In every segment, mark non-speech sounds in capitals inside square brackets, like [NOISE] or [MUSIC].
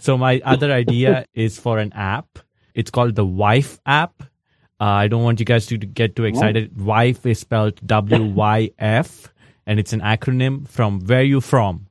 So my other idea is for an app. It's called the Wife app. Uh, I don't want you guys to get too excited. Wife is spelled W Y F, and it's an acronym from Where You From,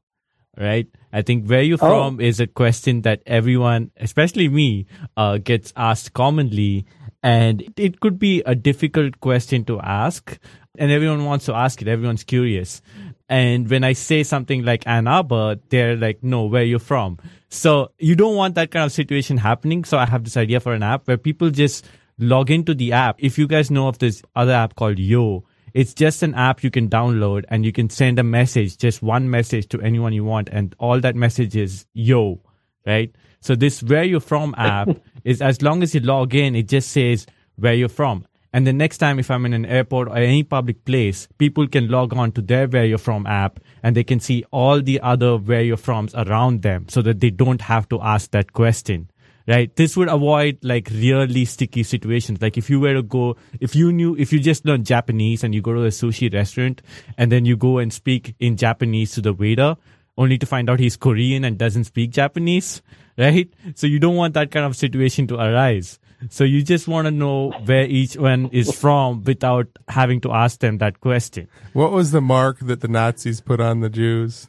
right? I think Where You From is a question that everyone, especially me, uh, gets asked commonly, and it could be a difficult question to ask, and everyone wants to ask it. Everyone's curious. And when I say something like Ann Arbor, they're like, no, where you from? So you don't want that kind of situation happening. So I have this idea for an app where people just log into the app. If you guys know of this other app called Yo, it's just an app you can download and you can send a message, just one message to anyone you want. And all that message is Yo, right? So this where you're from app [LAUGHS] is as long as you log in, it just says where you're from. And the next time, if I'm in an airport or any public place, people can log on to their Where You're From app and they can see all the other Where You're Froms around them so that they don't have to ask that question. Right. This would avoid like really sticky situations. Like if you were to go, if you knew, if you just learned Japanese and you go to a sushi restaurant and then you go and speak in Japanese to the waiter, only to find out he's Korean and doesn't speak Japanese, [LAUGHS] right? So you don't want that kind of situation to arise. So you just want to know where each one is from without having to ask them that question. What was the mark that the Nazis put on the Jews?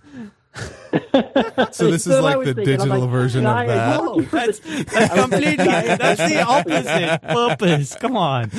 so this is So I like the thinking, digital like, version of I- that. [LAUGHS] No, that's, that's completely, that's the opposite purpose. Come on.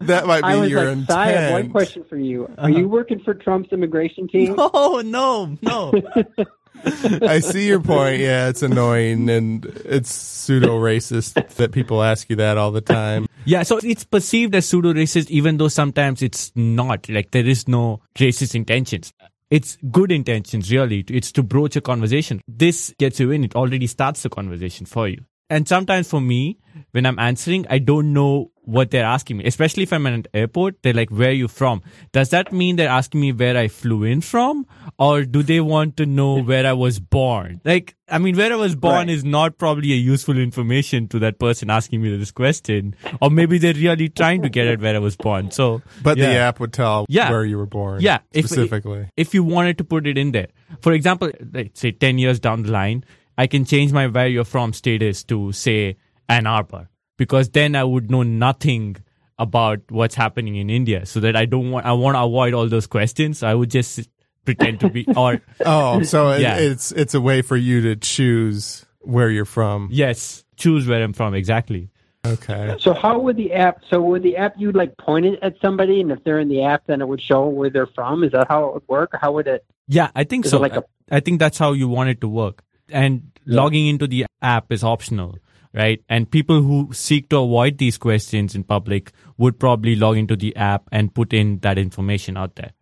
That might be I was your like, Si, I have one question for you. Are uh-huh. you working for Trump's immigration team? Oh, no, no. [LAUGHS] [LAUGHS] I see your point. Yeah, it's annoying and it's pseudo racist that people ask you that all the time. Yeah, so it's perceived as pseudo racist, even though sometimes it's not. Like there is no racist intentions. It's good intentions, really. It's to broach a conversation. This gets you in. It already starts the conversation for you. And sometimes for me, when I'm answering, I don't know what they're asking me, especially if I'm at an airport. They're like, where are you from? Does that mean they're asking me where I flew in from? Or do they want to know where I was born? Like, I mean, where I was born Right. is not probably a useful information to that person asking me this question. Or maybe they're really trying to get at where I was born. So, But the app would tell Yeah. where you were born. Yeah, specifically. if you wanted to put it in there. For example, let's say 10 years down the line, I can change my where you're from status to say Ann Arbor because then I would know nothing about what's happening in India so that I don't want, I want to avoid all those questions. I would just pretend to be, [LAUGHS] or oh, so it, Yeah. it's it's a way for you to choose where you're from. yes, choose where I'm from. Exactly. Okay. So how would the app? So would the app you'd like point it at somebody, and if they're in the app, then it would show where they're from? Is that how it would work? How would it? Yeah, I think so. like a- I think that's how you want it to work. And logging into the app is optional, right? And people who seek to avoid these questions in public would probably log into the app and put in that information out there.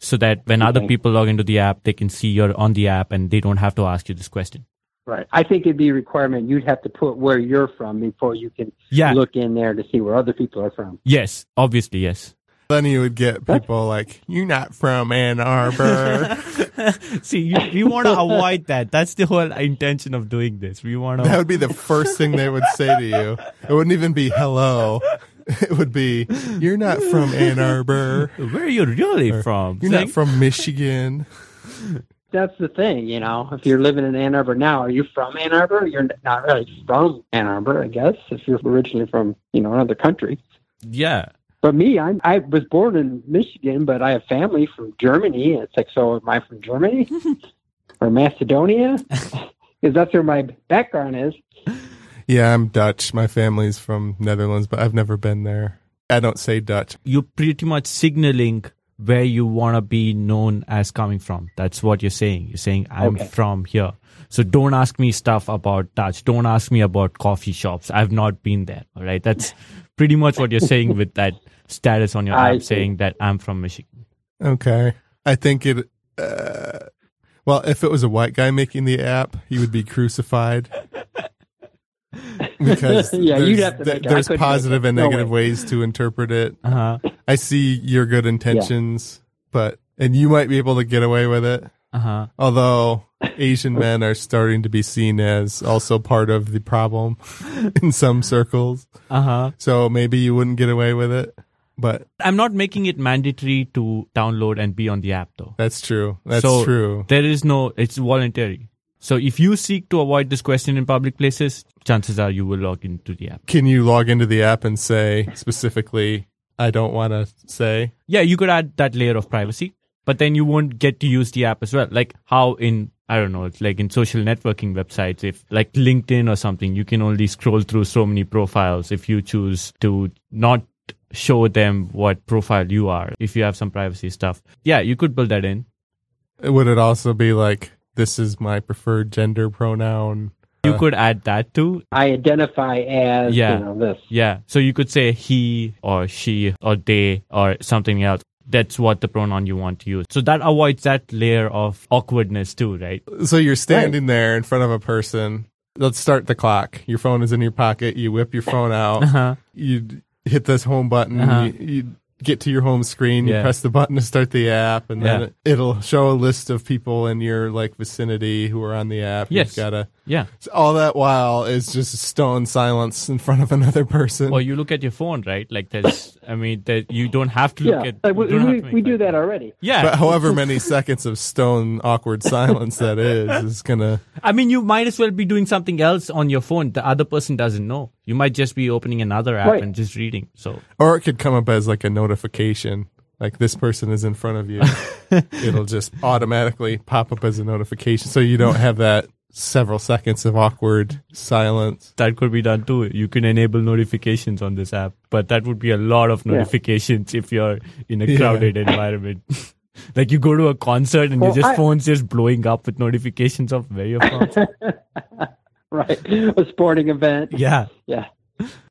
So that when other people log into the app, they can see you're on the app and they don't have to ask you this question. Right. I think it'd be a requirement. You'd have to put where you're from before you can Yeah. look in there to see where other people are from. Yes, obviously, yes. Then you would get people like, "You're not from Ann Arbor." [LAUGHS] See, you, we want to [LAUGHS] avoid that. That's the whole intention of doing this. We want to. that would be the first thing they would say to you. It wouldn't even be hello. [LAUGHS] It would be, "You're not from Ann Arbor. Where are you really from? You're Like- not from Michigan." That's the thing, you know. If you're living in Ann Arbor now, are you from Ann Arbor? You're not really from Ann Arbor, I guess, if you're originally from, you know, another country. Yeah. But me, I'm I was born in Michigan, but I have family from Germany. It's like, so am I from Germany [LAUGHS] or Macedonia? [LAUGHS] Because that's where my background is. Yeah, I'm Dutch. My family's from Netherlands, but I've never been there. I don't say Dutch. you're pretty much signaling where you want to be known as coming from. That's what you're saying. You're saying, I'm Okay. from here. So don't ask me stuff about Dutch. Don't ask me about coffee shops. I've not been there. All right. That's pretty much what you're saying with that status on your I app see. saying that I'm from Michigan. Okay. I think it. Uh, well, if it was a white guy making the app, he would be crucified. Because [LAUGHS] Yeah, there's, you'd have to th- make it. I there's couldn't make positive it. and No negative way. ways to interpret it. Uh huh. I see your good intentions, but and you might be able to get away with it. Uh huh. Although Asian men are starting to be seen as also part of the problem [LAUGHS] in some circles, Uh huh. so maybe you wouldn't get away with it. But I'm not making it mandatory to download and be on the app though. that's true. That's So true. There is no, it's voluntary. So if you seek to avoid this question in public places, chances are you will log into the app. Can you log into the app and say specifically, I don't want to say? Yeah, you could add that layer of privacy, but then you won't get to use the app as well. Like how in I don't know, it's like in social networking websites, if like LinkedIn or something, you can only scroll through so many profiles if you choose to not show them what profile you are if you have some privacy stuff. Yeah, you could build that in. Would it also be like, this is my preferred gender pronoun? You could add that too. I identify as Yeah. you know this. Yeah. So you could say he or she or they or something else. That's what the pronoun you want to use. So that avoids that layer of awkwardness too, right? So you're standing there in front of a person. Let's start the clock. Your phone is in your pocket. You whip your phone out. Uh-huh. You d- hit this home button. Uh-huh. You, you get to your home screen. You Yeah. press the button to start the app, and then Yeah. it, it'll show a list of people in your like vicinity who are on the app. Yes. You've gotta. Yeah. All that while is just stone silence in front of [LAUGHS] another person. Well, you look at your phone, right? Like there's, I mean, that you don't have to look Yeah, at. like, we, don't we, we do that already. Yeah. but however many seconds of stone awkward silence that is is gonna. [LAUGHS] I mean, you might as well be doing something else on your phone. The other person doesn't know. You might just be opening another app Right. and just reading. So Or it could come up as like a notification. Like this person is in front of you. [LAUGHS] It'll just automatically pop up as a notification. So you don't have that several seconds of awkward silence. that could be done too. You can enable notifications on this app, but that would be a lot of notifications if you're in a Yeah. crowded environment. [LAUGHS] like you go to a concert and Well, your just I- phone's just blowing up with notifications of where you're from. [LAUGHS] Right. [LAUGHS] A sporting event. yeah. Yeah.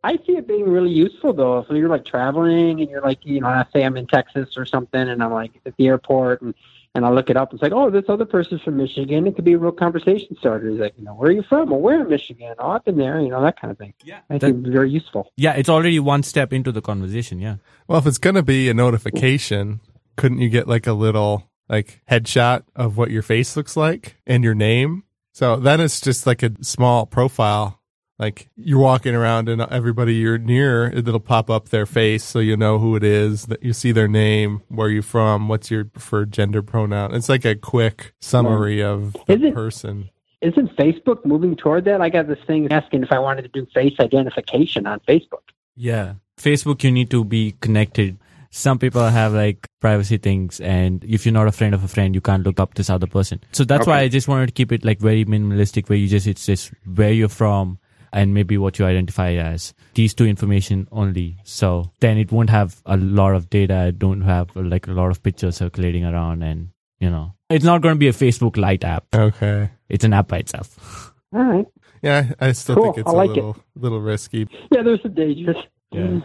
I see it being really useful though. If you're like traveling and you're like, you know, I say I'm in Texas or something and I'm like at the airport and, and I look it up and it's like, oh, this other person's from Michigan. It could be a real conversation starter. He's like, you know, where are you from? Well, where in Michigan? Oh, I've been there, you know, that kind of thing. Yeah. I think it's very useful. Yeah, it's already one step into the conversation. Yeah. Well, if it's going to be a notification, couldn't you get like a little like headshot of what your face looks like and your name? So then it's just like a small profile. Like you're walking around and everybody you're near, it'll pop up their face so you know who it is, that you see their name, where you're from, what's your preferred gender pronoun. It's like a quick summary hmm. of the Is it- person. Isn't Facebook moving toward that? I got this thing asking if I wanted to do face identification on Facebook. Yeah. Facebook, you need to be connected. Some people have like privacy things, and if you're not a friend of a friend, you can't look up this other person. So that's why I just wanted to keep it like very minimalistic, where you just, it's just where you're from and maybe what you identify as. These two information only. So then it won't have a lot of data. It don't have like a lot of pictures circulating around, and you know, it's not going to be a Facebook Lite app. Okay. It's an app by itself. All right. Yeah, I I still Cool. think it's I a like it. little little risky. Yeah, there's some dangers. Yeah.